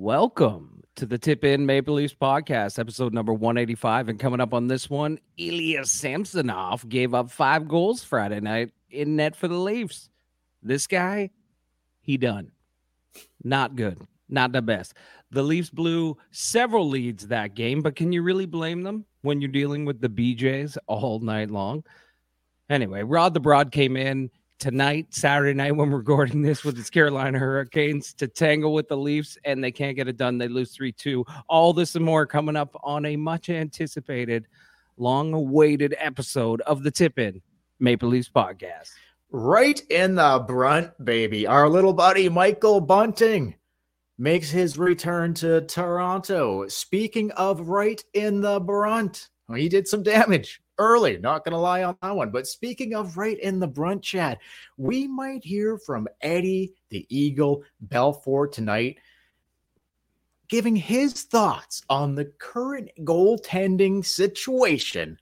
Welcome to the Tip In Maple Leafs podcast, episode number 185. And coming up on this one, Ilya Samsonov gave up five goals Friday night in net for the Leafs. This guy, he done. Not good. Not the best. The Leafs blew several leads that game, but can you really blame them when you're dealing with the BJs all night long? Anyway, Rod the Bod came in tonight, Saturday night, when we're recording this with the Carolina Hurricanes to tangle with the Leafs, and they can't get it done. They lose 3 2. All this and more coming up on a much anticipated, long awaited episode of the Tip In Maple Leafs podcast. Right in the brunt, baby. Our little buddy Michael Bunting makes his return to Toronto. Speaking of right in the brunt, he did some damage early. Not going to lie on that one. But speaking of right in the brunt chat, we might hear from Eddie the Eagle Belfour tonight, giving his thoughts on the current goaltending situation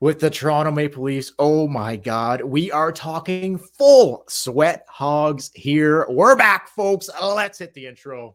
with the Toronto Maple Leafs. Oh my God, we are talking full sweat hogs here. We're back, folks. Let's hit the intro.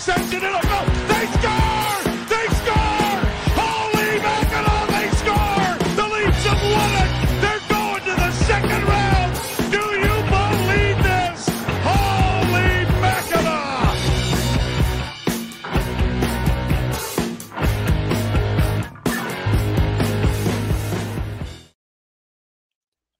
Sends it in a goal. They score! They score! Holy mackerel, they score! The Leafs have won it! They're going to the second round! Do you believe this? Holy mackerel!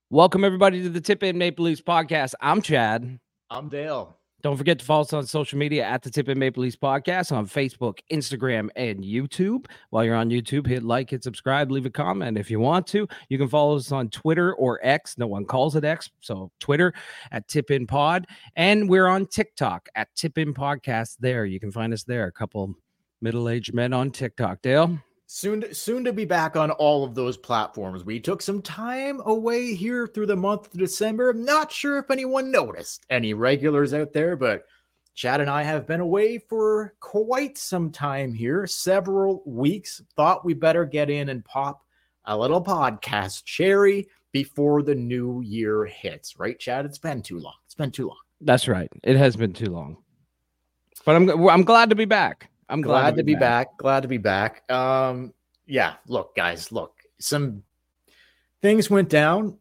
Welcome, everybody, to the Tip In Maple Leafs podcast. I'm Chad. I'm Dale. Don't forget to follow us on social media at the Tip In Maple Leafs podcast on Facebook, Instagram, and YouTube. While you're on YouTube, hit like, hit subscribe, leave a comment if you want to. You can follow us on Twitter or X. No one calls it X, so Twitter at Tip In Pod, and we're on TikTok at Tip In Podcast. There, you can find us there. A couple middle-aged men on TikTok. Dale. Soon, to, soon to be back on all of those platforms. We took some time away here through the month of December. I'm not sure if anyone noticed any regulars out there, but Chad and I have been away for quite some time here, several weeks. Thought we better get in and pop a little podcast cherry before the new year hits, right, Chad? It's been too long. It's been too long. That's right. It has been too long, but I'm I'm glad to be back. I'm glad, to be back. Glad to be back. Um, yeah, look, guys, look, some things went down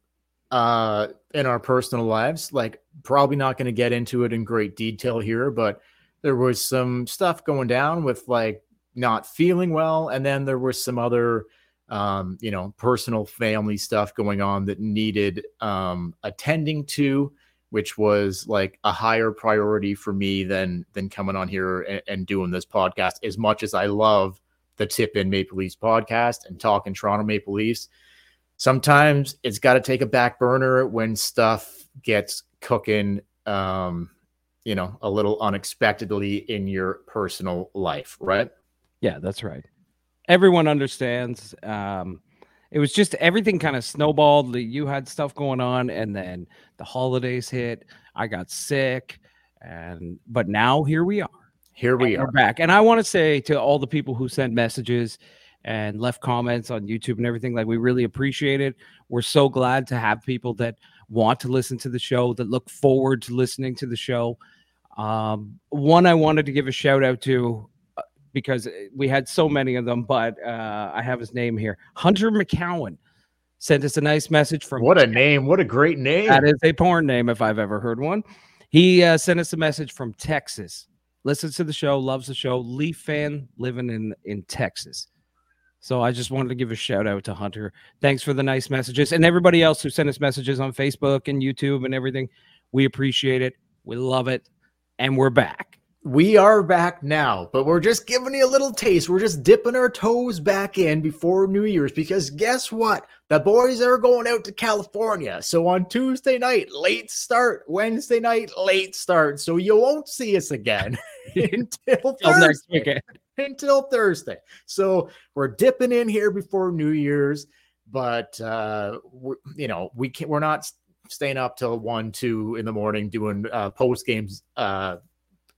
uh in our personal lives. Like, probably not going to get into it in great detail here, but there was some stuff going down with like not feeling well, and then there was some other um, you know, personal family stuff going on that needed um attending to which was like a higher priority for me than than coming on here and, and, doing this podcast. As much as I love the Tip In Maple Leafs podcast and talking Toronto Maple Leafs, sometimes it's got to take a back burner when stuff gets cooking. Um, you know, a little unexpectedly in your personal life, right? Yeah, that's right. Everyone understands. Um, it was just everything kind of snowballed. You had stuff going on, and then the holidays hit. I got sick, and but now here we are. Here we and are back. And I want to say to all the people who sent messages and left comments on YouTube and everything, like we really appreciate it. We're so glad to have people that want to listen to the show, that look forward to listening to the show. Um, one I wanted to give a shout out to because we had so many of them, but uh, I have his name here. Hunter McCowan sent us a nice message from. What a name! What a great name! That is a porn name if I've ever heard one. He uh, sent us a message from Texas. Listens to the show, loves the show. Leaf fan living in in Texas. So I just wanted to give a shout out to Hunter. Thanks for the nice messages and everybody else who sent us messages on Facebook and YouTube and everything. We appreciate it. We love it. And we're back we are back now, but we're just giving you a little taste. We're just dipping our toes back in before New Year's because guess what? The boys are going out to California. So on Tuesday night, late start. Wednesday night, late start. So you won't see us again until Thursday. Until Thursday. So we're dipping in here before New Year's, but uh, you know we can't We're not staying up till one, two in the morning doing uh, post games. Uh,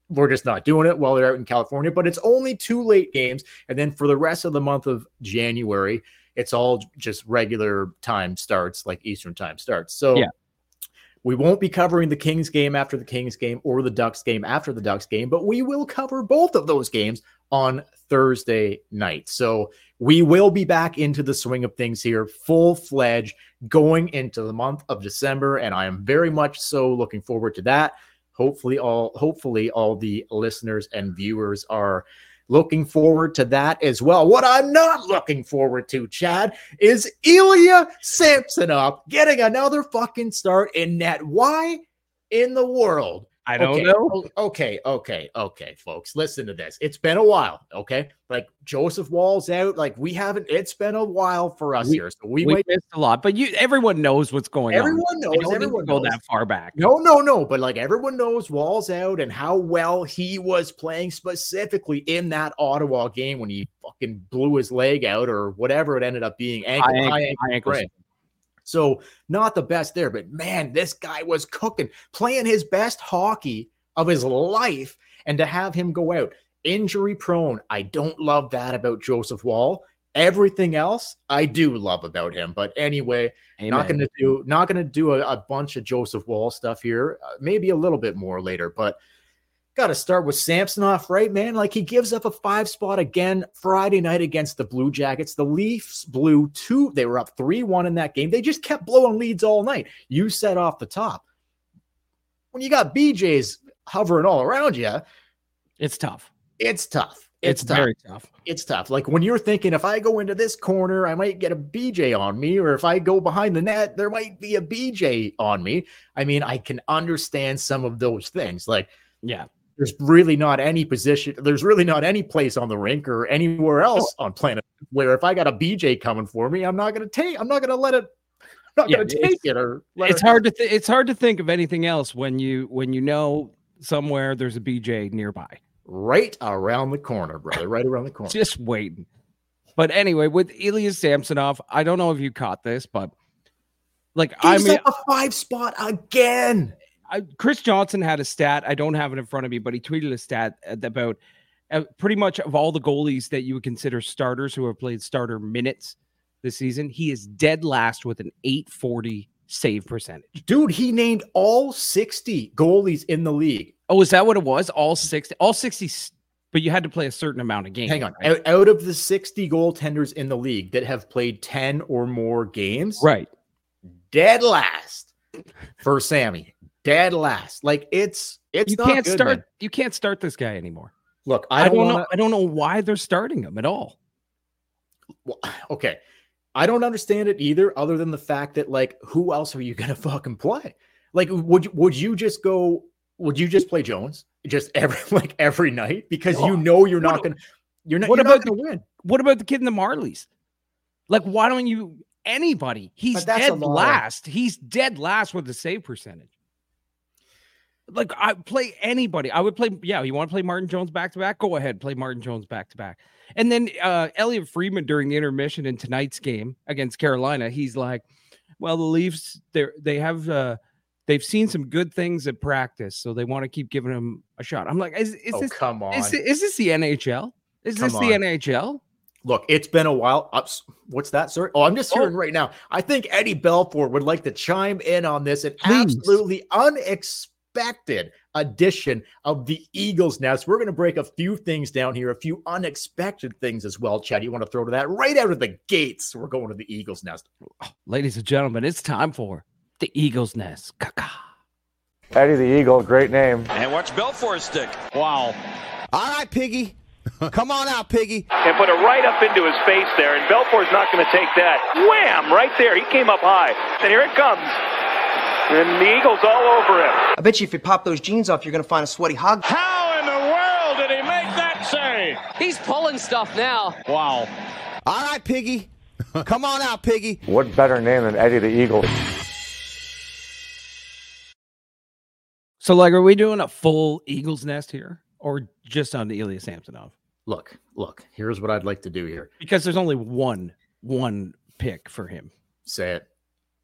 we're just not doing it while they're out in California. But it's only two late games. And then for the rest of the month of January, it's all just regular time starts, like Eastern time starts. So Yeah. we won't be covering the Kings game after the Kings game or the Ducks game after the Ducks game, but we will cover both of those games on Thursday night. So we will be back into the swing of things here, full fledged, going into the month of December, and I am very much so looking forward to that. Hopefully, all hopefully all the listeners and viewers are looking forward to that as well. What I'm not looking forward to, Chad, is Ilya Samsonov getting another fucking start in net. Why in the world I don't okay, know. Okay, okay, okay, folks. Listen to this. It's been a while. Okay. Like Joseph Woll's out. Like we haven't, it's been a while for us We- here. So we, We might missed a lot, but you everyone knows what's going on. everyone We knows, don't need to everyone go that far back. No, no, no. But like everyone knows Woll's out and how well he was playing specifically in that Ottawa game when he fucking blew his leg out or whatever it ended up being. Ankle, High ankle- high ankle high ankle. So not the best there, but man, this guy was cooking, playing his best hockey of his life, and to have him go out injury prone, I don't love that about Joseph Woll. Everything else, I do love about him. But anyway, not going to do not going to do a, a bunch of Joseph Woll stuff here. Uh, maybe a little bit more later, but got to start with Samsonov, right, man? Like he gives up a five spot again Friday night against the Blue Jackets. The Leafs blew two. They were up three one in that game. They just kept blowing leads all night. You set off the top. When you got BJ's hovering all around you, It's tough. it's tough. It's, It's, tough very tough. it's tough. Like when you're thinking, if I go into this corner, I might get a BJ on me, or if I go behind the net, there might be a BJ on me. I mean, I can understand some of those things. Like Yeah. There's really not any position, there's really not any place on the rink or anywhere else on planet where if I got a BJ coming for me, I'm not gonna take, I'm not gonna let it, I'm not Yeah, gonna take it or let It's it- hard to th- it's hard to think of anything else when you when you know somewhere there's a BJ nearby. right around the corner, brother, right around the corner. Just waiting. But anyway, with Ilya Samsonov, I don't know if you caught this, but like I Gives mean, a five spot again. I, Chris Johnston had a stat. I don't have it in front of me, but he tweeted a stat about uh, pretty much of all the goalies that you would consider starters who have played starter minutes this season. He is dead last with an 840 save percentage. Dude, he named all 60 goalies in the league. Oh, is that what it was? All 60, all 60, but you had to play a certain amount of games. Hang on. right? Out, out of the 60 goaltenders in the league that have played 10 or more games, Right. dead last for Sammy. Dead last. Like it's it's you not can't good, start man. you can't start this guy anymore. Look, I, I don't, don't wanna, know I don't know why they're starting him at all. well, okay. I don't understand it either, other than the fact that like who else are you gonna fucking play? Like, would you would you just go would you just play Jones just every like every night? Because you Oh, know you're not a- gonna you're not, what you're not about gonna win. What about the kid in the Marlies? Like, why don't you anybody? He's dead last. He's dead last with the save percentage. Like I play anybody. I would play. Yeah, you want to play Martin Jones back to back? Go ahead, play Martin Jones back to back. And then uh Elliotte Friedman during the intermission in tonight's game against Carolina, he's like, "Well, the Leafs they they have uh they've seen some good things at practice, so they want to keep giving him a shot." I'm like, "Is is oh, this come on. is, is this the NHL? Is Come this the on. NHL?" Look, it's been a while. Ups, what's that, sir? Oh, I'm just Oh. hearing right now. I think Eddie Belfour would like to chime in on this. An Please. absolutely unexpected addition of the Eagles nest. We're going to break a few things down here, a few unexpected things as well. Chad, you want to throw to that right out of the gates? We're going to the Eagles nest. Ladies and gentlemen, it's time for the Eagles Nest. Caca. Eddie the Eagle, great name. And watch Belfour's stick. Wow. All right, Piggy. Come on out, Piggy. And put it right up into his face there, and Belfour's not going to take that. Wham! Right there. He came up high. And here it comes. And the Eagles all over him. I bet you if you pop those jeans off, you're gonna find a sweaty hog. How in the world did he make that save? He's pulling stuff now. Wow. All right, Piggy. Come on out, Piggy. What better name than Eddie the Eagle? So, like, are we doing a full Eagles Nest here or just on the Ilya Samsonov? Look, look, here's what I'd like to do here. Because there's only one one pick for him. Say it.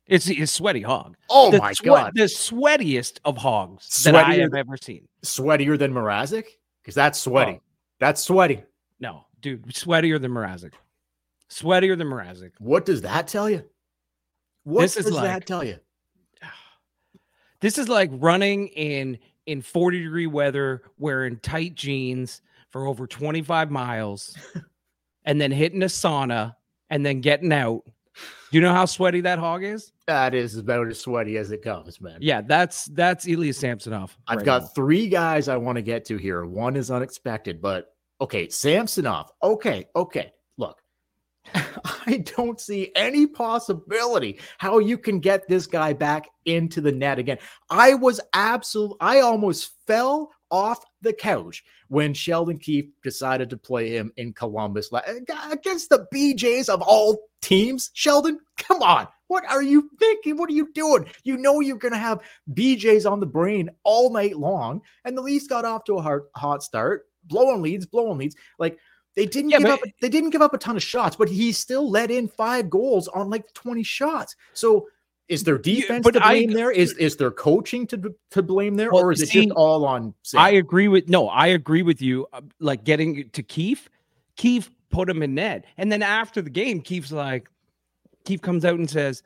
It's his sweaty hog. Oh the my sweat- God. the sweatiest of hogs that I have ever seen. Sweatier than Mrazek? Because that's oh. sweaty. Oh. That's sweaty. No, dude, sweatier than Mrazek. Sweatier than Mrazek. What does that tell you? What This is does like- that tell you? This is like running in in 40 degree weather, wearing tight jeans for over 25 miles, and then hitting a sauna and then getting out. Do you know how sweaty that hog is? That is about as sweaty as it comes, man. Yeah, that's that's Ilya Samsonov. I've right got now. three guys I want to get to here. One is unexpected, but okay, Samsonov. Okay, okay. Look, I don't see any possibility how you can get this guy back into the net again. I was absolute. I almost fell off the couch when Sheldon Keefe decided to play him in Columbus against the BJs of all teams. Sheldon, come on. What are you thinking? What are you doing? You know you're going to have BJ's on the brain all night long, and the Leafs got off to a hard, hot start, blowing leads, blowing leads. Like they didn't Yeah, give but- up. They didn't give up a ton of shots, but he still let in five goals on like 20 shots. So. Is there defense but to I- blame there? Is is there coaching to to blame there, Well, or is it see, just all on? Sam? I agree with no, I agree with you. uh, Like getting to Keefe, Keefe put him in net, and then after the game, Keefe's like, Keefe comes out and says,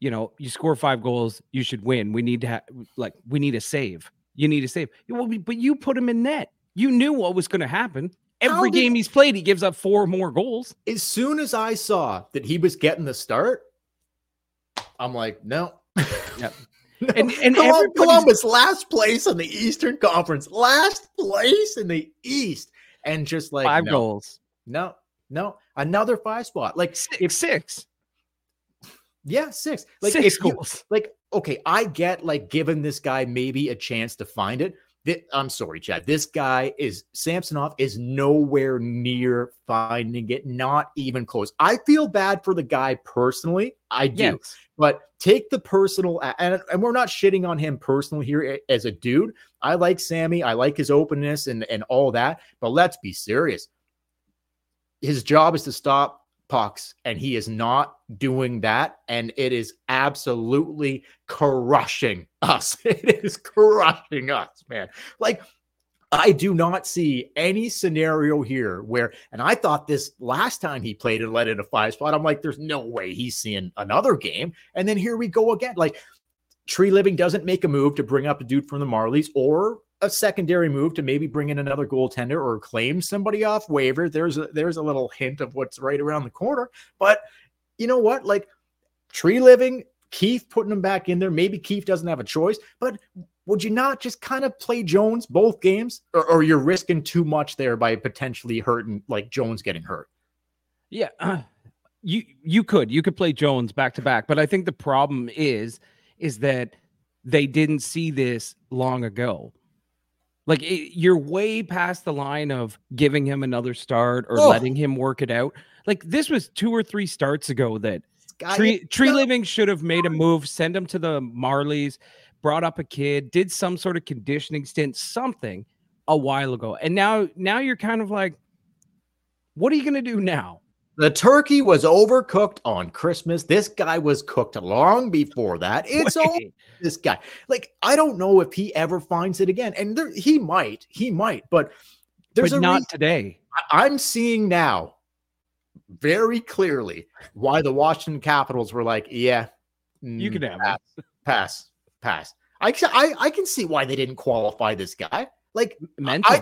you know, you score five goals, you should win. We need to have like we need a save. You need a save. Well, but you put him in net. You knew what was going to happen. Every did- game he's played, he gives up four more goals. as soon as I saw that he was getting the start, I'm like, no. Yep. No. And- and Columbus last place in the Eastern Conference, last place in the East, and just like five no, goals. no, no, another five spot. Like Six, if six. yeah, six, like six if you- goals. like okay, I get like giving this guy maybe a chance to find it. Thi- I'm sorry, Chad. This guy is Samsonov is nowhere near finding it, not even close. I feel bad for the guy personally. I do. Yes. But take the personal, and, and we're not shitting on him personally here as a dude. I like Sammy. I like his openness and, and all that. But let's be serious. His job is to stop pucks, and he is not doing that. And it is absolutely crushing us. It is crushing us, man. Like, I do not see any scenario here where, and I thought this last time he played and let in a five spot. I'm like, there's no way he's seeing another game. And then here we go again. Like, Treliving doesn't make a move to bring up a dude from the Marlies or a secondary move to maybe bring in another goaltender or claim somebody off waiver. There's a there's a little hint of what's right around the corner. But you know what? Like Tree Living, Keefe putting him back in there. Maybe Keefe doesn't have a choice, but would you not just kind of play Jones both games? Or, or you're risking too much there by potentially hurting like Jones getting hurt. Yeah, uh, you you could you could play Jones back to back, but I think the problem is is that they didn't see this long ago. Like it, you're way past the line of giving him another start or Oh. letting him work it out. Like this was two or three starts ago that Tree Tree. Living should have made a move, send him to the Marlies, brought up a kid, did some sort of conditioning stint, something a while ago. And now now you're kind of like, what are you gonna do now? The turkey was overcooked on Christmas. This guy was cooked long before that. It's all this guy. Like, I don't know if he ever finds it again. And there, he might, he might, but there's but a not rea- today. I'm seeing now very clearly why the Washington Capitals were like, yeah, You mm, can have pass, it. pass, pass. I, I, I can see why they didn't qualify this guy. Like, Mental.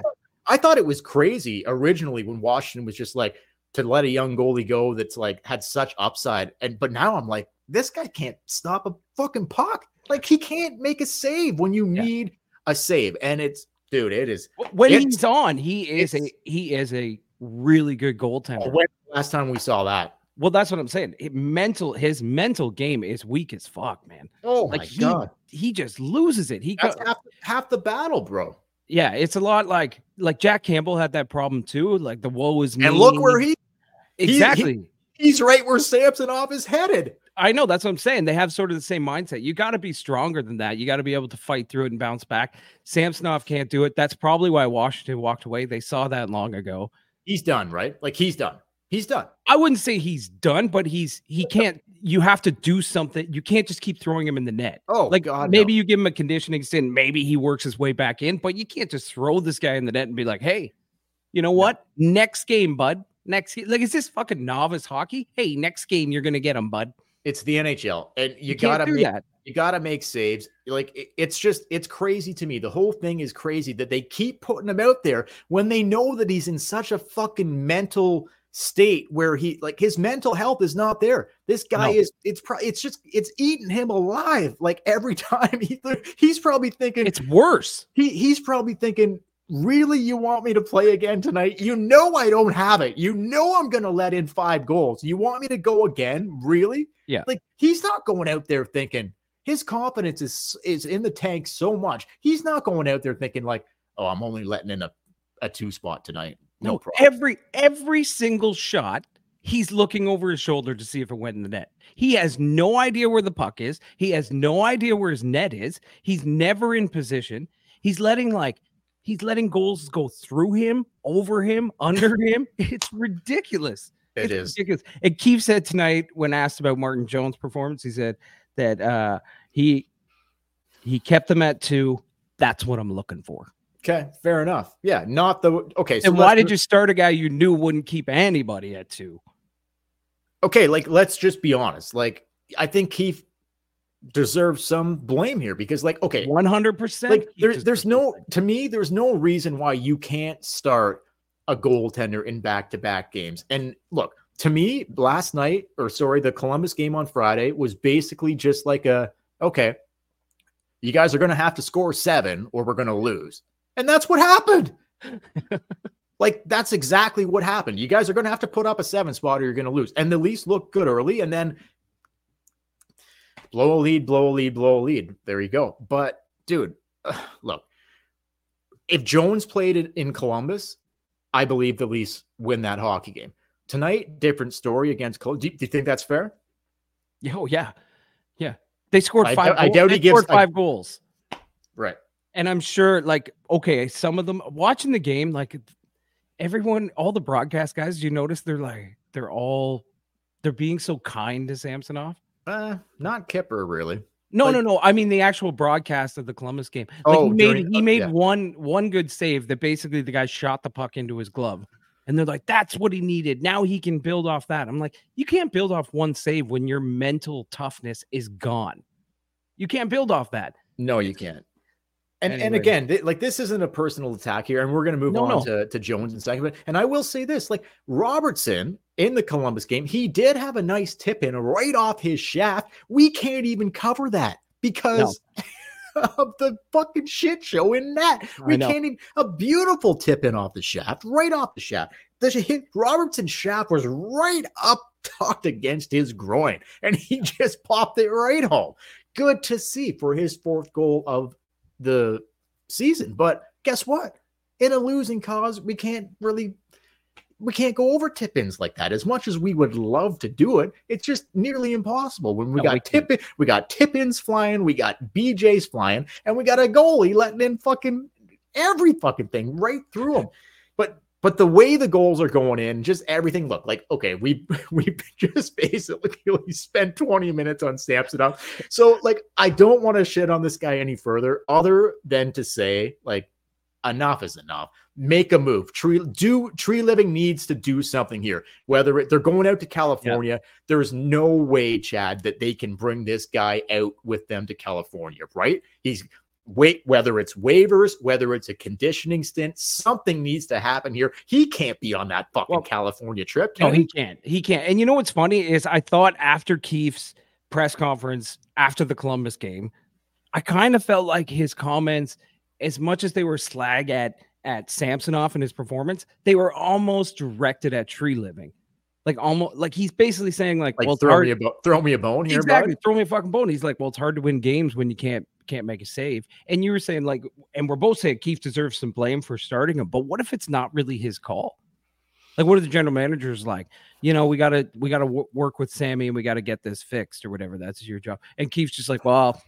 I, I thought it was crazy originally when Washington was just like to let a young goalie go that's like had such upside. And but now I'm like, this guy can't stop a fucking puck. Like he can't make a save when you Yeah. need a save. And it's dude, it is when he's on, he is a he is a really good oh, goaltender. when last time we saw that. well, that's what I'm saying. It- mental his mental game is weak as fuck, man. Oh Like my he, god. he just loses it. He That's go, half, half the battle, bro. yeah, it's a lot like like Jack Campbell had that problem too. Like the woe is me. And look where he he- exactly. he's right where Samsonov is headed. I know that's what I'm saying. They have sort of the same mindset. You got to be stronger than that. You got to be able to fight through it and bounce back. Samsonov can't do it. That's probably why Washington walked away. They saw that long ago. He's done, right? Like he's done. He's done. I wouldn't say he's done, but he's he can't. You have to do something. You can't just keep throwing him in the net. Oh like god. maybe no. you give him a conditioning stint. Maybe he works his way back in, but you can't just throw this guy in the net and be like, "Hey, you know what? Next game, bud. Next, like, is this fucking novice hockey? Hey, next game you're gonna get him, bud. It's the NHL, and you, You, gotta make, that. you gotta make saves. Like it- it's just it's crazy to me. The whole thing is crazy that they keep putting him out there when they know that he's in such a fucking mental state where he like his mental health is not there. This guy No. is it's pro- it's just it's eating him alive. Like every time he he's probably thinking It's worse. he he's probably thinking, really, you want me to play again tonight? You know I don't have it. You know I'm gonna let in five goals. You want me to go again? Really? Yeah. Like he's not going out there thinking his confidence is is in the tank so much. He's not going out there thinking like, oh, I'm only letting in a, a two spot tonight. No, No, problem. every every single shot, he's looking over his shoulder to see if it went in the net. He has no idea where the puck is. He has no idea where his net is. He's never in position. He's letting like he's letting goals go through him, over him, under him. It's ridiculous. It it's is. ridiculous. And Keefe said tonight when asked about Martin Jones' performance, he said that uh he he kept them at two. That's what I'm looking for. Okay, fair enough. Yeah, not the okay. So and why did you start a guy you knew wouldn't keep anybody at two? okay, like let's just be honest. Like I think Keefe deserves some blame here because, like, okay, One hundred percent. like there's there's no to me there's no reason why you can't start a goaltender in back-to-back games. And look to me last night or sorry the columbus game on friday was basically just like a okay you guys are going to have to score seven or we're going to lose. And that's what happened. Like that's exactly what happened. You guys are going to have to put up a seven spot or you're going to lose. And the Leafs looked good early and then blow a lead blow a lead blow a lead there you go but dude look, if Jones played it in Columbus, I believe the Leafs win that hockey game. Tonight, different story against Columbus. Do, do you think that's fair? Yeah, Oh yeah, yeah. They scored five. I goals- doubt they he gives- scored I- five goals, Right. and I'm sure, like, okay, some of them watching the game, like, everyone, all the broadcast guys, you notice they're like, they're all, they're being so kind to Samsonov. Uh, not Kipper, really. No, Like- no, no. I mean the actual broadcast of the Columbus game. Like Oh, he made during- he made yeah. one one good save that basically the guy shot the puck into his glove. And they're like, that's what he needed. Now he can build off that. I'm like, you can't build off one save when your mental toughness is gone. You can't build off that. No, you can't. And and again, th- like this isn't a personal attack here, and we're gonna move No, on no. to, to Jones in a second. But and I will say this: like Robertson in the Columbus game, he did have a nice tip in right off his shaft. We can't even cover that because of the fucking shit show in that. We can't even a beautiful tip in off the shaft, right off the shaft. The hit Robertson's shaft was right up tucked against his groin, and he just popped it right home. Good to see for his fourth goal of the season. But guess what? In a losing cause, we can't really we can't go over tip-ins like that. As much as we would love to do it, it's just nearly impossible. When we No, we got tip in, we got tip-ins flying, we got BJs flying, and we got a goalie letting in fucking every fucking thing right through them. But but the way the goals are going in, just everything look like okay. We we just basically spent 20 minutes on Samsonov. So like I don't want to shit on this guy any further, other than to say like enough is enough. Make a move. Tree do Treliving needs to do something here. Whether it, they're going out to California, there's no way, Chad, that they can bring this guy out with them to California, right? He's wait whether it's waivers, whether it's a conditioning stint, something needs to happen here. He can't be on that fucking Well, California trip. No, can he can't. He can't. And you know what's funny is I thought after Keefe's press conference after the Columbus game, I kind of felt like his comments, as much as they were slag at at Samsonov and his performance, they were almost directed at Treliving. Like almost like he's basically saying, like, like well, throw me a bo- throw me a bone here, exactly bud. throw me a fucking bone. He's like, well, it's hard to win games when you can't can't make a save. And you were saying like, and we're both saying Keefe deserves some blame for starting him, but what if it's not really his call? Like, what are the general managers like? You know, we gotta we gotta w- work with Sammy and we gotta get this fixed or whatever. That's your job. And Keefe's just like, well.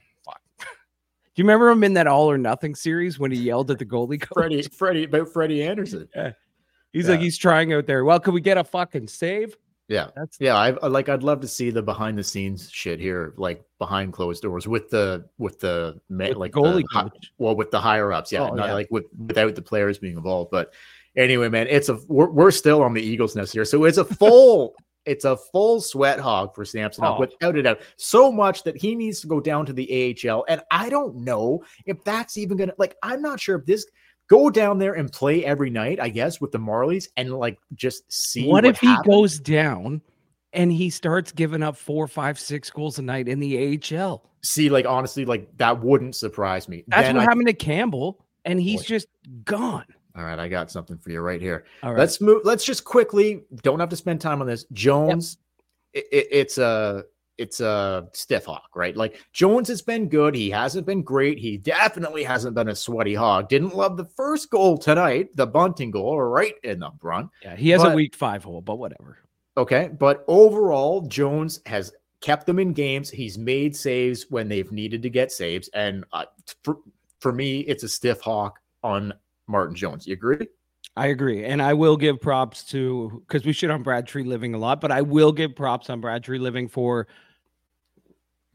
Do you remember him in that All or Nothing series when he yelled at the goalie coach? Freddie, Freddie, about Freddie Anderson. He's like, he's trying out there. Well, could we get a fucking save? Yeah. That's Yeah, I like. I'd love to see the behind the scenes shit here, like behind closed doors with the with the With like goalie the, coach. well with the higher ups. Yeah, Oh, not yeah. like with without the players being involved. But Anyway, man, it's a we're, we're still on the Eagles nest here, so it's a full it's a full sweat hog for Samsonov Oh. without a doubt. So much that he needs to go down to the AHL, and I don't know if that's even gonna like. I'm not sure if this go down there and play every night. I guess with the Marlies and like just see what, if he goes down and he starts giving up four, five, six goals a night in the AHL? See, like honestly, like that wouldn't surprise me. That's Then what I- happened to Campbell, and he's Boy. just gone. All right, I got something for you right here. All right. Let's move. Let's just quickly. Don't have to spend time on this. Jones, i i- it's a it's a stiff hawk, right? Like Jones has been good. He hasn't been great. He definitely hasn't been a sweaty hog. Didn't love the first goal tonight, the bunting goal, right in the front. yeah, he has a but- weak five hole, but whatever. Okay, but overall, Jones has kept them in games. He's made saves when they've needed to get saves, and uh, for for me, it's a stiff hawk on Martin Jones. You agree? I agree. And I will give props to because we shit on Brad Treliving a lot, but I will give props on Brad Treliving for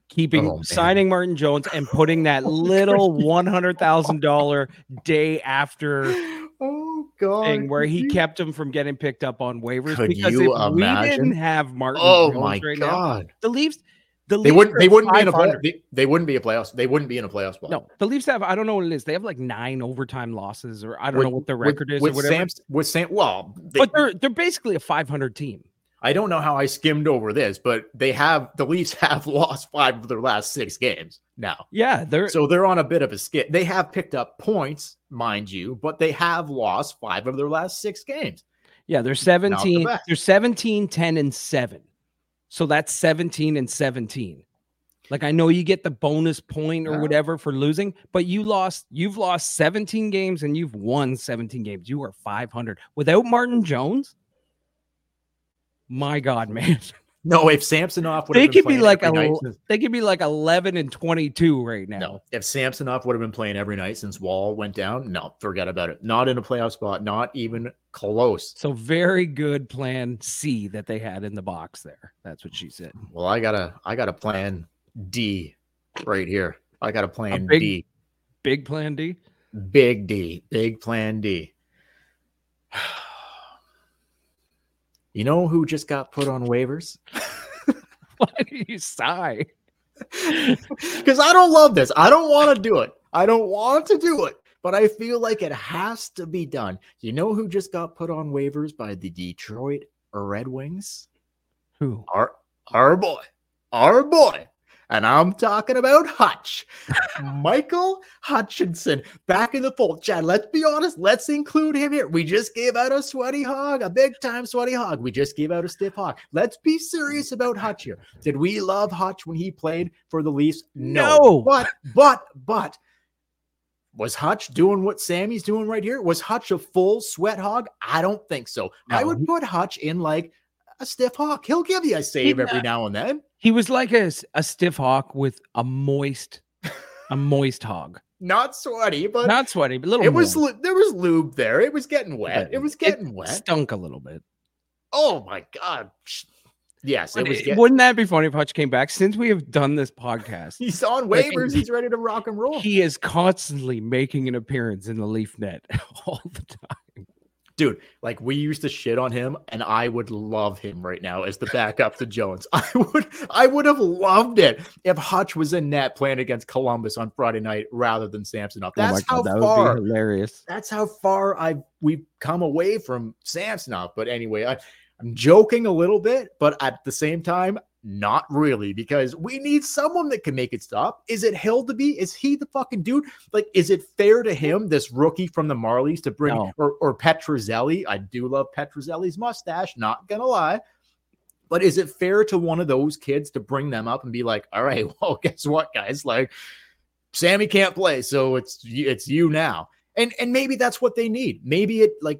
keeping Oh, signing Martin Jones and putting that oh, little one hundred thousand dollar day after Oh God! thing where he kept him from getting picked up on waivers. Could because you if we didn't have Martin Oh Jones my right now, God! the Leafs, the They Leafs wouldn't. They wouldn't be in a playoff. They, they wouldn't be a playoffs. They wouldn't be in a playoff spot. No, the Leafs have I don't know what it is. They have like nine overtime losses, or I don't know what their with- record is, with or whatever. Sam's, with Sam, well, they- but they're they're basically a 500 team. I don't know how I skimmed over this, but they have the Leafs have lost five of their last six games now. Yeah, they're So they're on a bit of a skid. They have picked up points, mind you, but they have lost five of their last six games. Yeah, they're 17. best. They're 17, 10, and 7. So that's 17 and 17. Like I know you get the bonus point or whatever for losing, but you lost, you've lost 17 games and you've won 17 games. You are 500 without Martin Jones. My God, man. No, if Samsonov would They have been could be playing like a since- They could be like 11 and 22 right now. no, if Samsonov would have been playing every night since Woll went down, no, forget about it. Not in a playoff spot, not even close. So very good plan C that they had in the box there. That's what she said. Well, I got a I got a plan D right here. I got a plan big- D. Big plan D. Big D. Big plan D. You know who just got put on waivers? Why do you sigh? Because I don't love this. I don't want to do it. I don't want to do it, but I feel like it has to be done. You know who just got put on waivers by the Detroit Red Wings? Who? Our our boy, our boy, and I'm talking about Hutch, Michael Hutchinson, back in the fold. Chad, let's be honest. Let's include him here. We just gave out a sweaty hog, a big time sweaty hog. We just gave out a stiff hog. Let's be serious about Hutch here. Did we love Hutch when he played for the Leafs? No. But but but. Was Hutch doing what Sammy's doing right here? Was Hutch a full sweat hog? I don't think so. I would put Hutch in like a stiff hawk. He'll give you a save every now and then. He was like a, a stiff hawk with a moist, a moist hog. Not sweaty, but Not sweaty, but a little. it was there was lube there. It was getting wet. It was it getting wet. Stunk a little bit. Oh my god. Yes, it was. It- wouldn't that be funny if Hutch came back? Since we have done this podcast, he's on like, waivers. He's ready to rock and roll. he is constantly making an appearance in the Leaf net all the time. Dude, like we used to shit on him, and I would love him right now as the backup to Jones. I would, I would have loved it if Hutch was in net playing against Columbus on Friday night rather than Samsonov. Oh that's how Oh that far. hilarious. that's how far I've we've come away from Samsonov. But anyway, I, I'm joking a little bit, but at the same time, not really, because we need someone that can make it stop. Is it Hildeby? Is he the fucking dude? Like, is it fair to him, this rookie from the Marlies, to bring No. or, or Petruzzelli? I do love Petruzzelli's mustache, not gonna lie. But is it fair to one of those kids to bring them up and be like, all right, well, guess what, guys? Like, Sammy can't play, so it's it's you now. And and maybe that's what they need. Maybe it like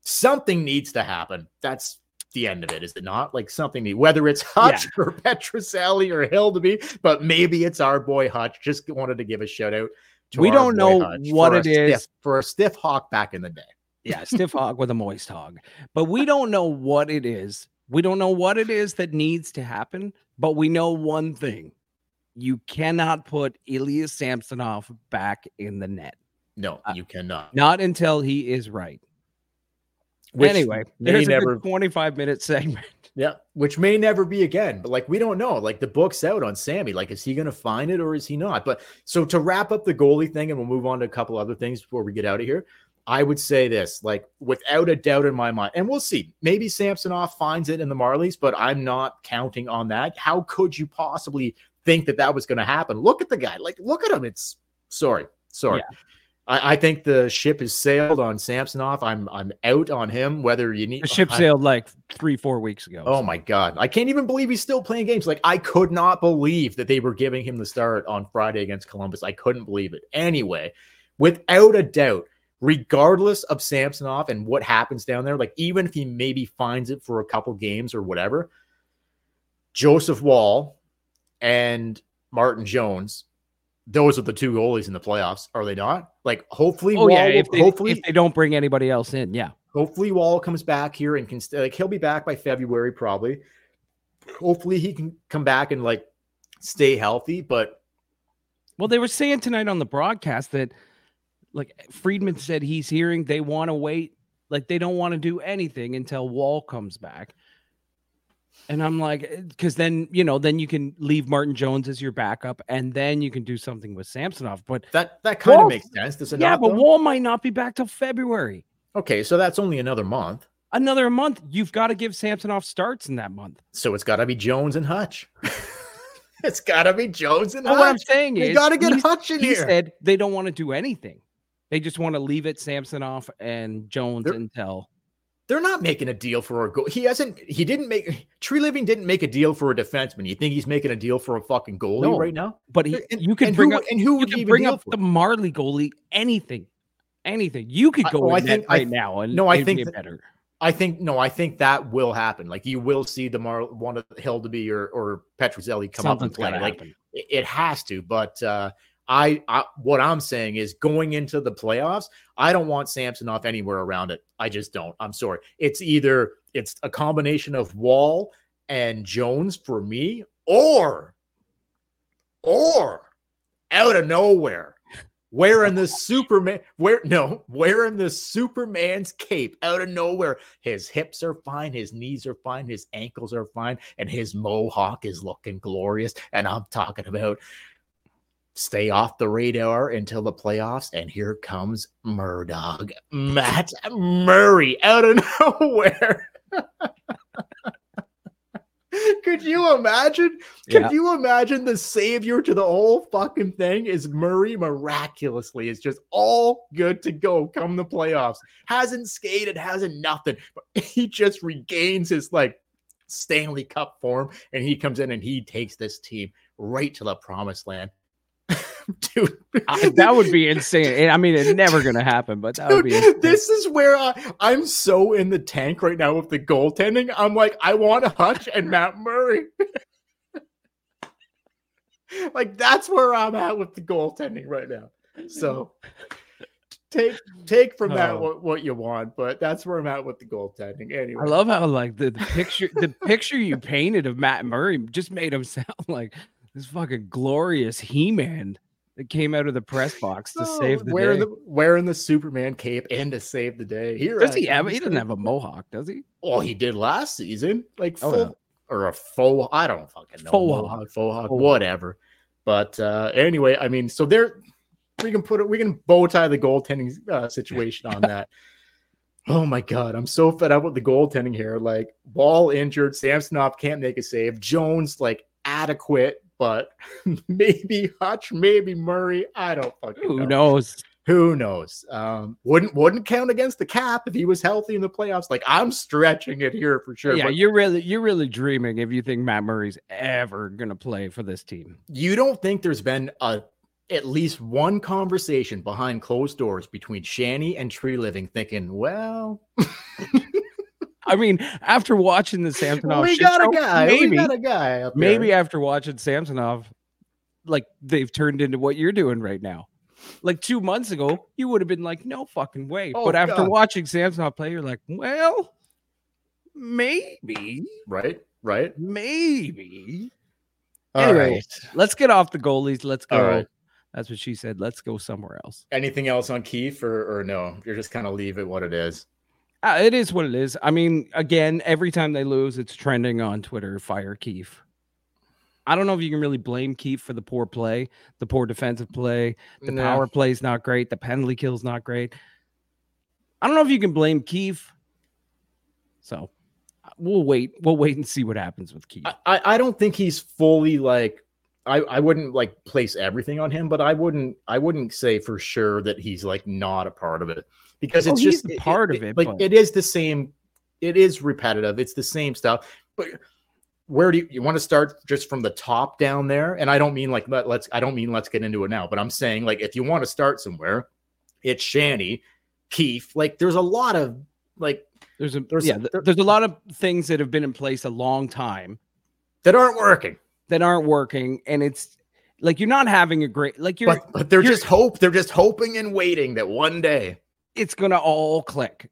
something needs to happen. That's the end of it, is it not? Like something whether it's Hutch or Petruzzelli or Hildeby, but maybe it's our boy Hutch. Just wanted to give a shout out. To We don't know Hutch what it is. stiff- for a stiff hawk back in the day. Yeah, stiff hog with a moist hog. But we don't know what it is. We don't know what it is that needs to happen, but we know one thing. You cannot put Ilya Samsonov back in the net. No, Uh, you cannot. Not until he is right. Which anyway, there's a never good 25 minute segment. Yeah, which may never be again, but like we don't know. Like the book's out on Sammy. Like, is he going to find it or is he not? But so to wrap up the goalie thing, and we'll move on to a couple other things before we get out of here. I would say this, like without a doubt in my mind, and we'll see. Maybe Samsonov finds it in the Marlies, but I'm not counting on that. How could you possibly think that that was going to happen? Look at the guy. Like, look at him. It's sorry, sorry. Yeah. I, I think the ship has sailed on Samsonov. I'm I'm out on him. Whether you need The ship I- sailed like three, four weeks ago. Oh my god. I can't even believe he's still playing games. Like I could not believe that they were giving him the start on Friday against Columbus. I couldn't believe it. Anyway, without a doubt, regardless of Samsonov and what happens down there, like even if he maybe finds it for a couple games or whatever, Joseph Woll and Martin Jones, those are the two goalies in the playoffs, are they not? Like hopefully Oh, yeah. Woll will- If they, hopefully if they don't bring anybody else in, yeah. Hopefully, Woll comes back here and can st- like he'll be back by February probably. Hopefully, he can come back and like stay healthy. But Well, they were saying tonight on the broadcast that like Friedman said he's hearing they want to wait, like they don't want to do anything until Woll comes back. And I'm like, eh, because then you know, then you can leave Martin Jones as your backup, and then you can do something with Samsonov. But that that kind Woll- of makes sense. Does it yeah, but though? Woll might not be back till February. okay, so that's only another month. Another month. You've got to give Samsonov starts in that month. So it's got to be Jones and Hutch. it's got to be Jones and Hutch. what I'm saying You is, got to get Hutch in he here. said they don't want to do anything. They just want to leave it Samsonov and Jones They're- until They're not making a deal for a goal. He hasn't. He didn't make. Treliving didn't make a deal for a defenseman. You think he's making a deal for a fucking goalie No. right now? But he, And- you can bring who, up and who you would even bring up the Marley goalie anything, anything. You could I- go oh, I in think- net I right now and no, I think be that- better. I think no, I think that will happen. Like you will see the Mar one of Hildeby or or Petruzzelli come up and play. Like happen. it, it has to. But uh, I, I what I'm saying is going into the playoffs, I don't want Samsonov anywhere around it. I just don't. I'm sorry. It's either it's a combination of Woll and Jones for me, or or out of nowhere wearing the Superman, where no, wearing the Superman's cape out of nowhere. His hips are fine, his knees are fine, his ankles are fine, and his mohawk is looking glorious. And I'm talking about stay off the radar until the playoffs. And here comes Murdoch, Matt Murray out of nowhere. Could you imagine? Could Yeah. you imagine the savior to the whole fucking thing is Murray miraculously is just all good to go come the playoffs. Hasn't skated, hasn't nothing, but he just regains his like Stanley Cup form and he comes in and he takes this team right to the promised land. Dude, I- that would be insane. I mean, it's never going to happen, but that would be. insane. This is where I, I'm so in the tank right now with the goaltending. I'm like, I want Hutch and Matt Murray. like that's where I'm at with the goaltending right now. So take take from that Oh. what, what you want, but that's where I'm at with the goaltending. Anyway, I love how like the, the picture the picture you painted of Matt Murray just made him sound like this fucking glorious He-Man that came out of the press box to Oh, save the wearing day. the wearing the Superman cape and to save the day. Here, does he have? He doesn't have a mohawk, does he? Oh, he did last season, like Oh, full yeah. or a faux. I don't fucking know. Faux Mohawk, hawk. faux hawk, Faux hawk. whatever. But uh anyway, I mean, so there we can put it. We can bow tie the goaltending uh, situation on that. Oh my god, I'm so fed up with the goaltending here. Like ball injured, Samsonov can't make a save. Jones like adequate, but maybe Hutch, maybe Murray. I don't fucking know. Who know. knows? Who knows? Um, wouldn't wouldn't count against the cap if he was healthy in the playoffs. Like I'm stretching it here for sure. yeah, but you're really you're really dreaming if you think Matt Murray's ever gonna play for this team. you don't think there's been a at least one conversation behind closed doors between Shanny and Treliving, thinking, well, I mean, after watching the Samsonov, we shit got a guy, maybe we got a guy up there. maybe after watching Samsonov, like they've turned into what you're doing right now. Like two months ago, you would have been like, no fucking way. Oh, but after God. watching Samsonov play, you're like, well, maybe, right, right. maybe. All Anyway, right. let's get off the goalies. Let's go. All right. That's what she said. Let's go somewhere else. Anything else on Keefe or or no? You're just kind of leave it what it is. Uh, it is what it is. I mean, again, every time they lose, it's trending on Twitter. Fire Keefe. I don't know if you can really blame Keefe for the poor play, the poor defensive play. The Nah. power play is not great. The penalty kill is not great. I don't know if you can blame Keefe. So we'll wait. We'll wait and see what happens with Keefe. I, I I don't think he's fully like I, I wouldn't like place everything on him, but I wouldn't I wouldn't say for sure that he's like not a part of it because Oh, it's he's just a part of it, Like but- it is the same, it is repetitive. It's the same stuff. But where do you, you want to start just from the top down there? And I don't mean like let, let's I don't mean let's get into it now, but I'm saying like if you want to start somewhere, it's Shanny, Keefe. Like there's a lot of like There's a there's- yeah. there- there's a lot of things that have been in place a long time that aren't working. that aren't working, and it's like you're not having a great like you're. But, but they're you're- just hope they're just hoping and waiting that one day it's gonna all click,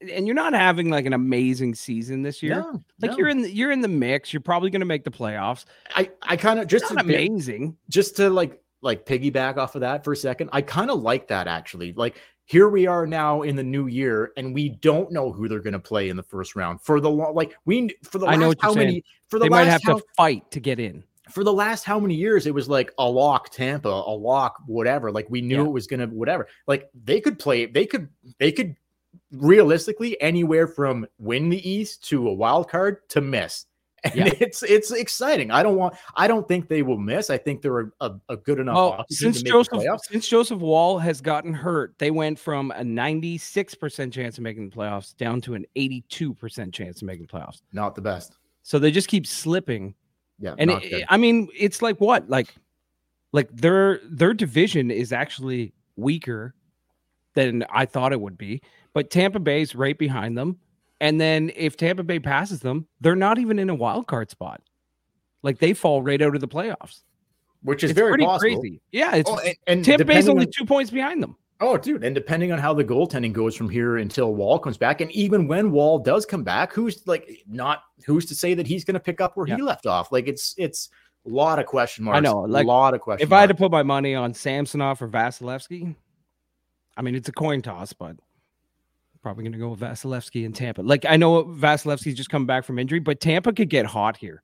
and you're not having like an amazing season this year. No, like no. you're in the, you're in the mix. You're probably gonna make the playoffs. I I kind of just to, amazing. just to like like piggyback off of that for a second. I kind of like that actually. Like here we are now in the new year, and we don't know who they're going to play in the first round for the long. Like we for the I know how many for the They last might have how, to fight to get in. For the last how many years it was like a lock Tampa, a lock whatever. Like we knew Yeah. it was gonna whatever. Like they could play, they could they could realistically anywhere from win the East to a wild card to miss. And Yeah. it's it's exciting. I don't want I don't think they will miss. I think they're a, a, a good enough since Joseph since Joseph Woll has gotten hurt, they went from a 96% chance of making the playoffs down to an 82% chance of making the playoffs. Not the best. So they just keep slipping. Yeah. And it- I mean, it's like what? Like like their their division is actually weaker than I thought it would be. But Tampa Bay's right behind them. And then if Tampa Bay passes them, they're not even in a wild card spot. Like they fall right out of the playoffs. which is It's very pretty possible. crazy. Yeah, it's Oh, and, and Tampa Bay's only on- two points behind them. Oh, dude, and depending on how the goaltending goes from here until Woll comes back, and even when Woll does come back, who's like not who's to say that he's going to pick up where Yeah. he left off? Like it's it's a lot of question marks. I know, like, a lot of questions. If I had to put my money on Samsonov or Vasilevskiy, I mean it's a coin toss, but probably going to go with Vasilevskiy in Tampa. Like I know Vasilevskiy's just come back from injury, but Tampa could get hot here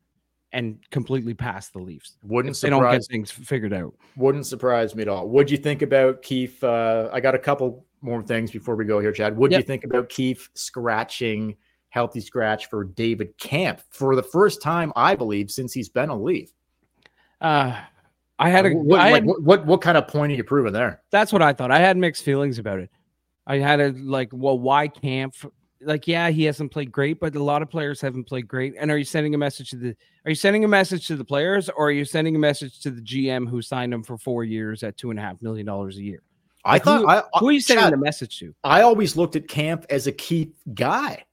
and completely pass the Leafs. wouldn't if they don't get surprise things figured out. wouldn't surprise me at all. What'd you think about Keefe? Uh, I got a couple more things before we go here, Chad. What'd Yep. you think about Keefe scratching healthy scratch for David Kampf for the first time, I believe, since he's been a Leaf? Uh I had a what, I had- what, what what kind of point are you proving there? that's what I thought. I had mixed feelings about it. I had a like, well, why Kampf? Like, yeah, he hasn't played great, but a lot of players haven't played great. And are you sending a message to the? Are you sending a message to the players, or are you sending a message to the GM who signed him for four years at two and a half million dollars a year? I thought who, I, who are you sending Chad, the message to? I always looked at Kampf as a key guy.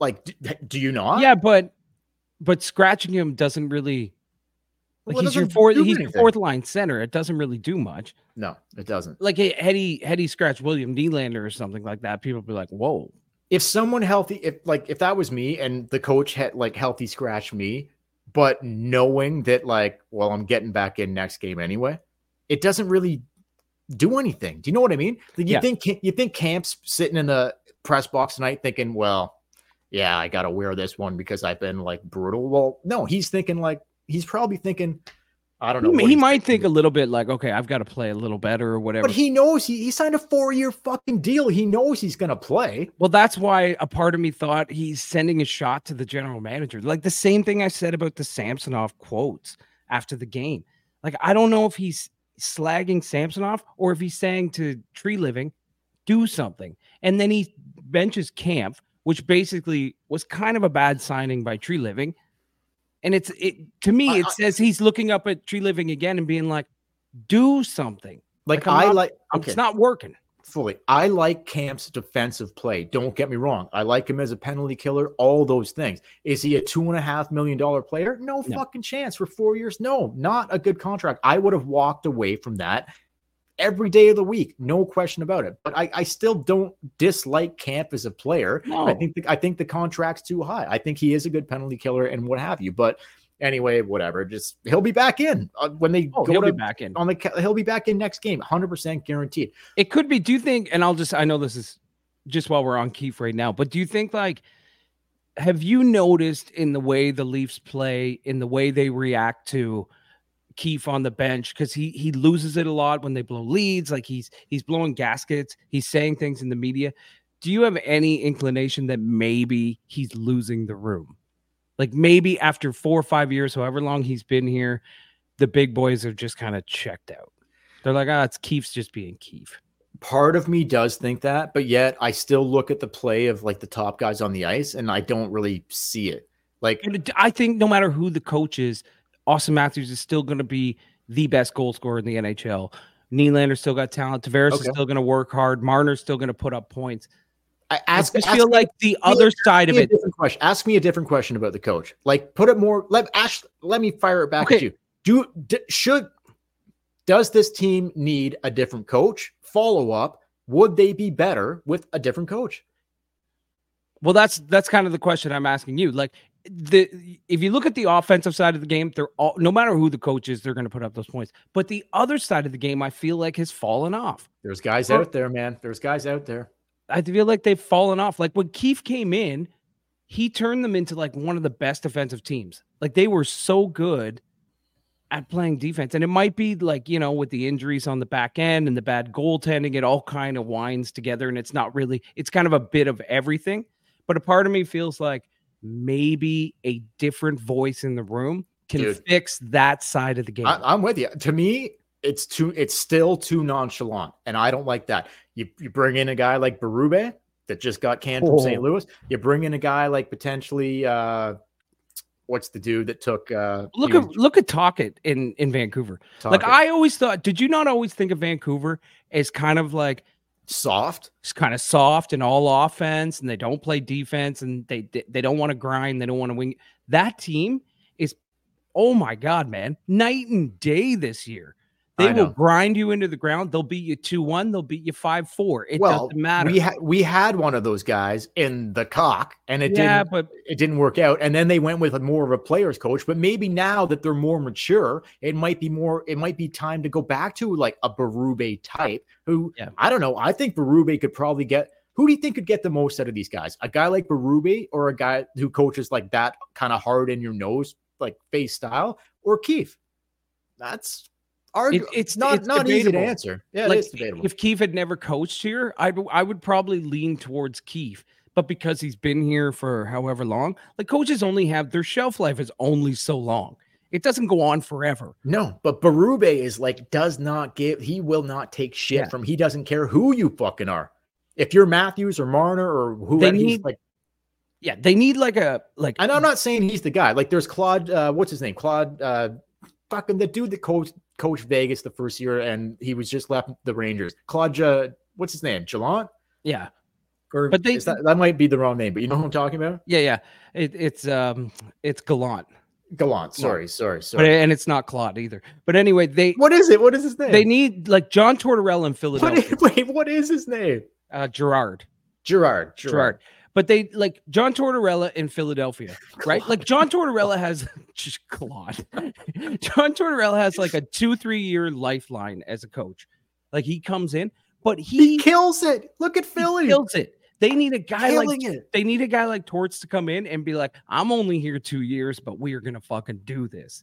Like, d- do you not? Yeah, but but scratching him doesn't really. Like Well, he's your fourth. He's your fourth line center. It doesn't really do much. No, it doesn't. Like had he had he scratched William Nylander or something like that, people would be like, "Whoa." If someone healthy, if like if that was me and the coach had like healthy scratch me, but knowing that like, well, I'm getting back in next game anyway, it doesn't really do anything. Do you know what I mean? Like you Yeah. think you think Kampf's sitting in the press box tonight thinking, well, yeah, I got to wear this one because I've been like brutal. Well, no, he's thinking like he's probably thinking, I don't know. He, he might think a little bit like, okay, I've got to play a little better or whatever. But he knows he, he signed a four year fucking deal. He knows he's gonna play. well, that's why a part of me thought he's sending a shot to the general manager. Like the same thing I said about the Samsonov quotes after the game. Like, I don't know if he's slagging Samsonov or if he's saying to Treliving, do something. And then he benches Kampf, which basically was kind of a bad signing by Treliving. And it's it to me, I- it I- says he's looking up at Treliving again and being like, do something. Like, Like, I not- like okay, It's not working. fully. I like Kampf's defensive play. Don't get me wrong. I like him as a penalty killer. All those things. Is he a two and a half million dollar player? No, No. fucking chance for four years. No, not a good contract. I would have walked away from that every day of the week. No question about it. But I, I still don't dislike Kampf as a player. I think the, I think the contract's too high. I think he is a good penalty killer and what have you. But anyway, whatever. Just he'll be back in uh, when they Oh, go he'll to be back in. on the. He'll be back in next game. Hundred percent guaranteed. It could be. Do you think? And I'll just. I know this is just while we're on Keefe right now, but do you think like have you noticed in the way the Leafs play, in the way they react to Keefe on the bench, because he he loses it a lot when they blow leads, like he's he's blowing gaskets, he's saying things in the media. Do you have any inclination that maybe he's losing the room? Like maybe after four or five years, however long he's been here, the big boys are just kind of checked out. They're like, ah, it's Keefe's just being Keefe. Part of me does think that, but yet I still look at the play of like the top guys on the ice and I don't really see it. Like I think no matter who the coach is, Auston Matthews is still going to be the best goal scorer in the NHL. Nylander's still got talent. Tavares is still going to work hard. Marner's still going to put up points. I I ask, just ask feel me- like the other side ask of me a it. different question. Ask me a different question about the coach. Like put it more let Ash let me fire it back at you. Do d- should does this team need a different coach? Follow up, would they be better with a different coach? Well, that's that's kind of the question I'm asking you. Like the if you look at the offensive side of the game, they're all no matter who the coach is, they're going to put up those points. But the other side of the game, I feel like has fallen off. There's guys out there, man. There's guys out there. I feel like they've fallen off. Like when Keefe came in, he turned them into like one of the best defensive teams. Like they were so good at playing defense. And it might be like, you know, with the injuries on the back end and the bad goaltending, it all kind of winds together and it's not really, it's kind of a bit of everything. But a part of me feels like maybe a different voice in the room can Dude. fix that side of the game. I, I'm with you. To me, it's too it's still too nonchalant, and I don't like that. You you bring in a guy like Berube that just got canned from St. Oh. Louis. You bring in a guy like potentially uh what's the dude that took uh look at was look at Tocchet in in Vancouver. Like Tocchet. I always thought, did you not always think of Vancouver as kind of like soft. it's kind of soft and all offense, and they don't play defense, and they they, don't want to grind, they don't want to wing. That team is, oh my god, man, night and day this year. They will grind you into the ground. They'll beat you two one. They'll beat you five four. It well, doesn't matter. we had we had one of those guys in the cock, and it yeah, didn't but it didn't work out. And then they went with a more of a player's coach. But maybe now that they're more mature, it might be more. It might be time to go back to like a Berube type. Who Yeah. I don't know. I think Berube could probably get. Who do you think could get the most out of these guys? A guy like Berube or a guy who coaches like that kind of hard in your nose, like face style, or Keefe? That's argu- It- it's- not it's not easy to answer. Yeah, like it is debatable. if Keefe had never coached here, I I would probably lean towards Keefe. But because he's been here for however long, like coaches only have their shelf life is only so long. It doesn't go on forever. No, but Berube is like does not give. He will not take shit Yeah. from. He doesn't care who you fucking are. If you're Matthews or Marner or whoever, he's need- like. Yeah, they need like a like And I'm not saying he's the guy. Like there's Claude. Uh, what's his name? Claude. Uh, fucking the dude that coached coached Vegas the first year, and he was just left the Rangers. Claude. Uh, what's his name? Gallant. yeah, Or But they- that, that might be the wrong name, but you know who I'm talking about? yeah, yeah. It, it's um it's Gallant, Gallant. Sorry, sorry, but sorry. and it's not Claude either. But anyway, they what is it? What is his name? they need like John Tortorella in Philadelphia, is, wait, what is his name? uh, Gerard. Gerard. Gerard. But they like John Tortorella in Philadelphia, right? Like John Tortorella has just Claude. John Tortorella has like a two, three year lifeline as a coach. Like he comes in, but he, He kills it. Look at he Philly. kills it. They need a guy like Killing it. they need a guy like Torts to come in and be like, I'm only here two years, but we are gonna fucking do this.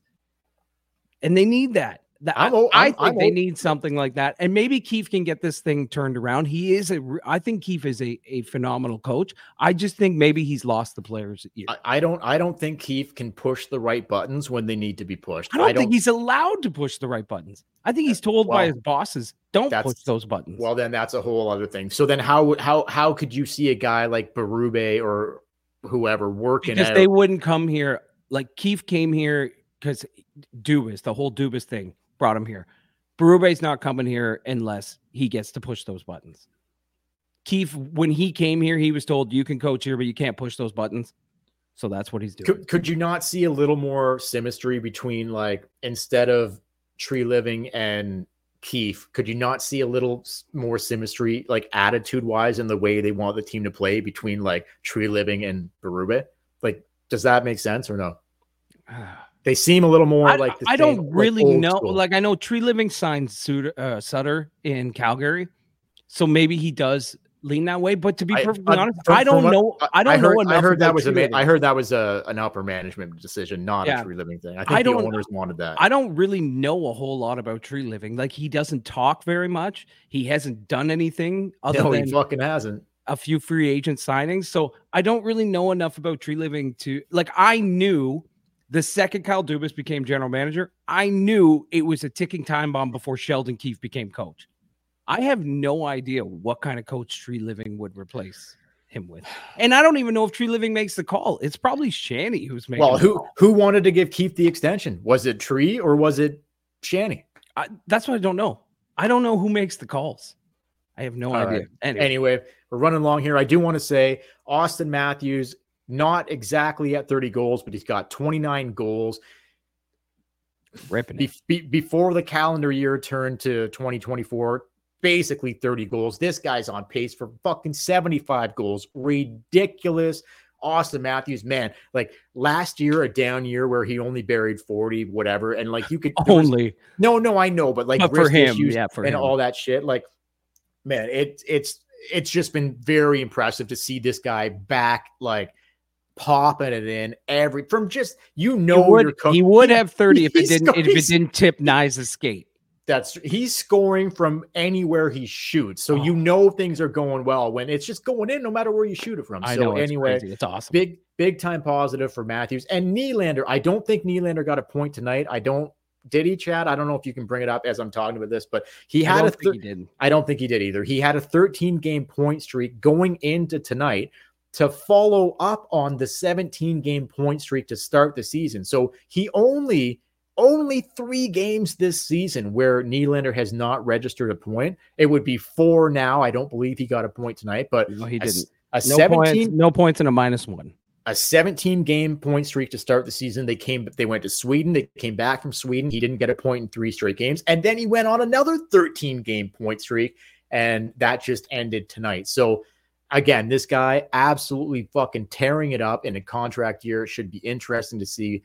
And they need that. That I'm I, o- I I'm- think I'm they need something like that. And maybe Keefe can get this thing turned around. He is a, I think Keefe is a, a phenomenal coach. I just think maybe he's lost the players. I, I don't I don't think Keefe can push the right buttons when they need to be pushed. I don't, think he's allowed to push the right buttons. I think uh, he's told by his bosses, don't push those buttons. well then that's a whole other thing. So then how how how could you see a guy like Berube or whoever working because they wouldn't come here. Like Keefe came here because Dubas, the whole Dubas thing brought him here. Berube's not coming here unless he gets to push those buttons. Keefe, when he came here, he was told you can coach here, but you can't push those buttons. So that's what he's doing. could, could you not see a little more symmetry between like instead of Treliving and Keefe, could you not see a little more symmetry, like attitude wise, in the way they want the team to play between like Treliving and Berube? Like, does that make sense or no? Ah. They seem a little more I, like the I don't really know. school. Like I know Treliving signed Suter, uh, Sutter in Calgary, so maybe he does lean that way. But to be I- perfectly uh, honest, from- I don't what- know. I don't heard, know I heard that was a. I heard that was a an upper management decision, not Yeah. a Treliving thing. I think I the owners wanted that. I don't really know a whole lot about Treliving. Like he doesn't talk very much. He hasn't done anything other no, than he fucking hasn't. a few free agent signings. So I don't really know enough about Treliving to like I knew the second Kyle Dubas became general manager, I knew it was a ticking time bomb before Sheldon Keefe became coach. I have no idea what kind of coach Treliving would replace him with. And I don't even know if Treliving makes the call. It's probably Shanny who's making Well, who who wanted to give Keefe the extension? Was it Tree or was it Shanny? I, that's what I don't know. I don't know who makes the calls. I have no All idea. right. Anyway, Anyway, we're running along here. I do want to say Auston Matthews, not exactly at 30 goals, but he's got 29 goals. ripping Be- be- before the calendar year turned to 2024, basically 30 goals. This guy's on pace for fucking 75 goals. Ridiculous. Auston Matthews, man, like last year, a down year where he only buried 40, whatever. And like you could there was- Only no, no, I know, but like but for him, issues yeah, for and him. all that shit. Like, man, it it's it's just been very impressive to see this guy back, like popping it in every from just you know he would, you're he would have 30 if it didn't if it didn't tip Knies's skate. That's he's scoring from anywhere he shoots, so you Oh. know things are going well when it's just going in, no matter where you shoot it from. I so know it's anyway, crazy. It's awesome. big big time positive for Matthews and Nylander. I don't think Nylander got a point tonight. I don't. Did he, Chad? I don't know if you can bring it up as I'm talking about this, but he I had don't a think thir- he. I don't think he did either. He had a 13 game point streak going into tonight to follow up on the 17 game point streak to start the season. So he only only three games this season where Nylander has not registered a point. It would be four now. I don't believe he got a point tonight, but No, he didn't. a No 17 points. No points and a minus one. a 17 game point streak to start the season. They came, they went to Sweden. They came back from Sweden. He didn't get a point in three straight games. And then he went on another 13 game point streak. And that just ended tonight. So again, this guy absolutely fucking tearing it up in a contract year. It should be interesting to see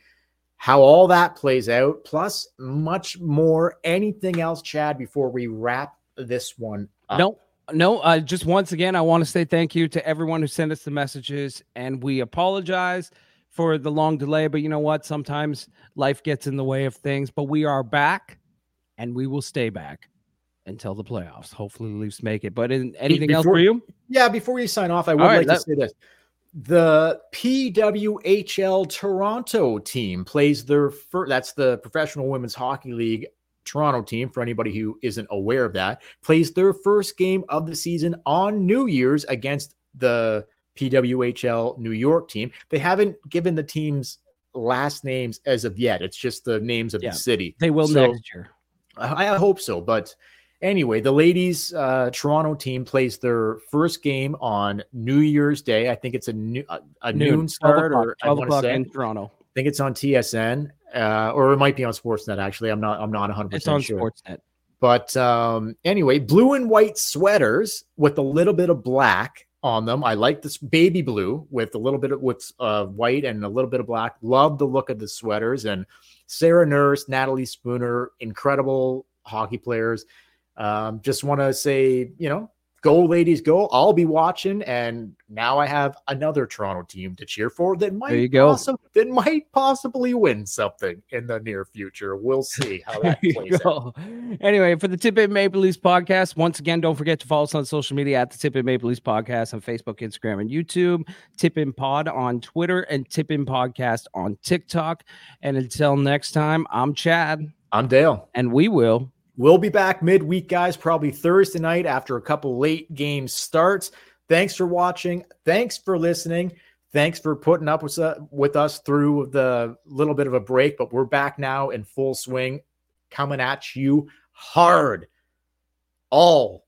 how all that plays out. Plus, much more. Anything else, Chad, before we wrap this one up? No, no. Uh, just once again, I want to say thank you to everyone who sent us the messages, and we apologize for the long delay. But you know what? Sometimes life gets in the way of things. But we are back, and we will stay back until the playoffs. Hopefully, the Leafs make it. But in, anything else for you? Yeah, before you sign off, I would right, like let- to say this. The PWHL Toronto team plays their first, that's the Professional Women's Hockey League Toronto team, for anybody who isn't aware of that, plays their first game of the season on New Year's against the PWHL New York team. They haven't given the teams last names as of yet. It's just the names of Yeah, the city. They will So- next year. I I hope so. But anyway, the ladies' uh, Toronto team plays their first game on New Year's Day. I think it's a new a, a noon, 12 start, or I 12 want to o'clock say. in Toronto. I think it's on TSN, uh, or it might be on Sportsnet. Actually, I'm not. I'm not 100 It's on sure. Sportsnet. But um, anyway, blue and white sweaters with a little bit of black on them. I like this baby blue with a little bit of with uh, white and a little bit of black. Love the look of the sweaters. And Sarah Nurse, Natalie Spooner, incredible hockey players. Um, just want to say, you know, go ladies, go. I'll be watching, and now I have another Toronto team to cheer for that might you go. possi- that might possibly win something in the near future. We'll see how that plays out. Anyway, for the Tip In Maple Leafs podcast, once again, don't forget to follow us on social media at the Tip In Maple Leafs podcast on Facebook, Instagram, and YouTube. Tip In Pod on Twitter and Tip In Podcast on TikTok. And until next time, I'm Chad, I'm Dale. and we will. We'll be back midweek, guys, probably Thursday night after a couple late game starts. Thanks for watching. Thanks for listening. Thanks for putting up with, uh, with us through the little bit of a break, but we're back now in full swing, coming at you hard. All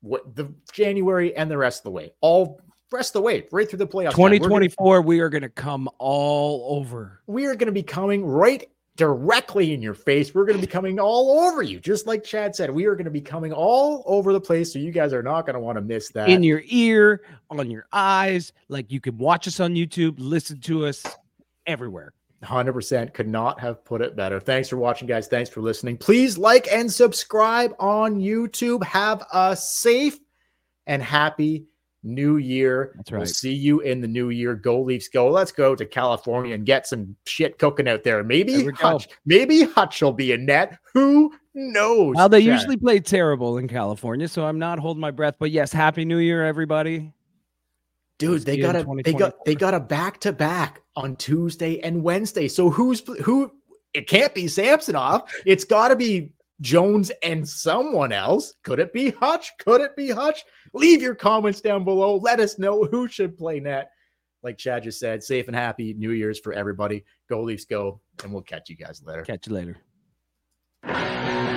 what the January and the rest of the way, all rest of the way, right through the playoffs. Chad. We're gonna- 2024, we are going to come all over. we are going to be coming right directly in your face. We're going to be coming all over you, just like Chad said. We are going to be coming all over the place, so you guys are not going to want to miss that. in your ear, on your eyes. Like you can watch us on YouTube, listen to us everywhere. 100% could not have put it better. Thanks for watching, guys. Thanks for listening. Please like and subscribe on YouTube. Have a safe and happy new year. That's We'll right. see you in the new year. Go Leafs, go. Let's go to California and get some shit cooking out there. Maybe There. Hutch, maybe Hutch will be in net. Who knows? Well, they Chad? usually play terrible in California, so I'm not holding my breath. But yes, happy New Year, everybody. dude they got a they got they got a back to back on tuesday and wednesday so who's who it can't be samsonov it's got to be jones and someone else could it be hutch could it be hutch leave your comments down below. Let us know who should play net. Like chad just said safe and happy new year's for everybody. Go leafs go and we'll catch you guys later. Catch you later.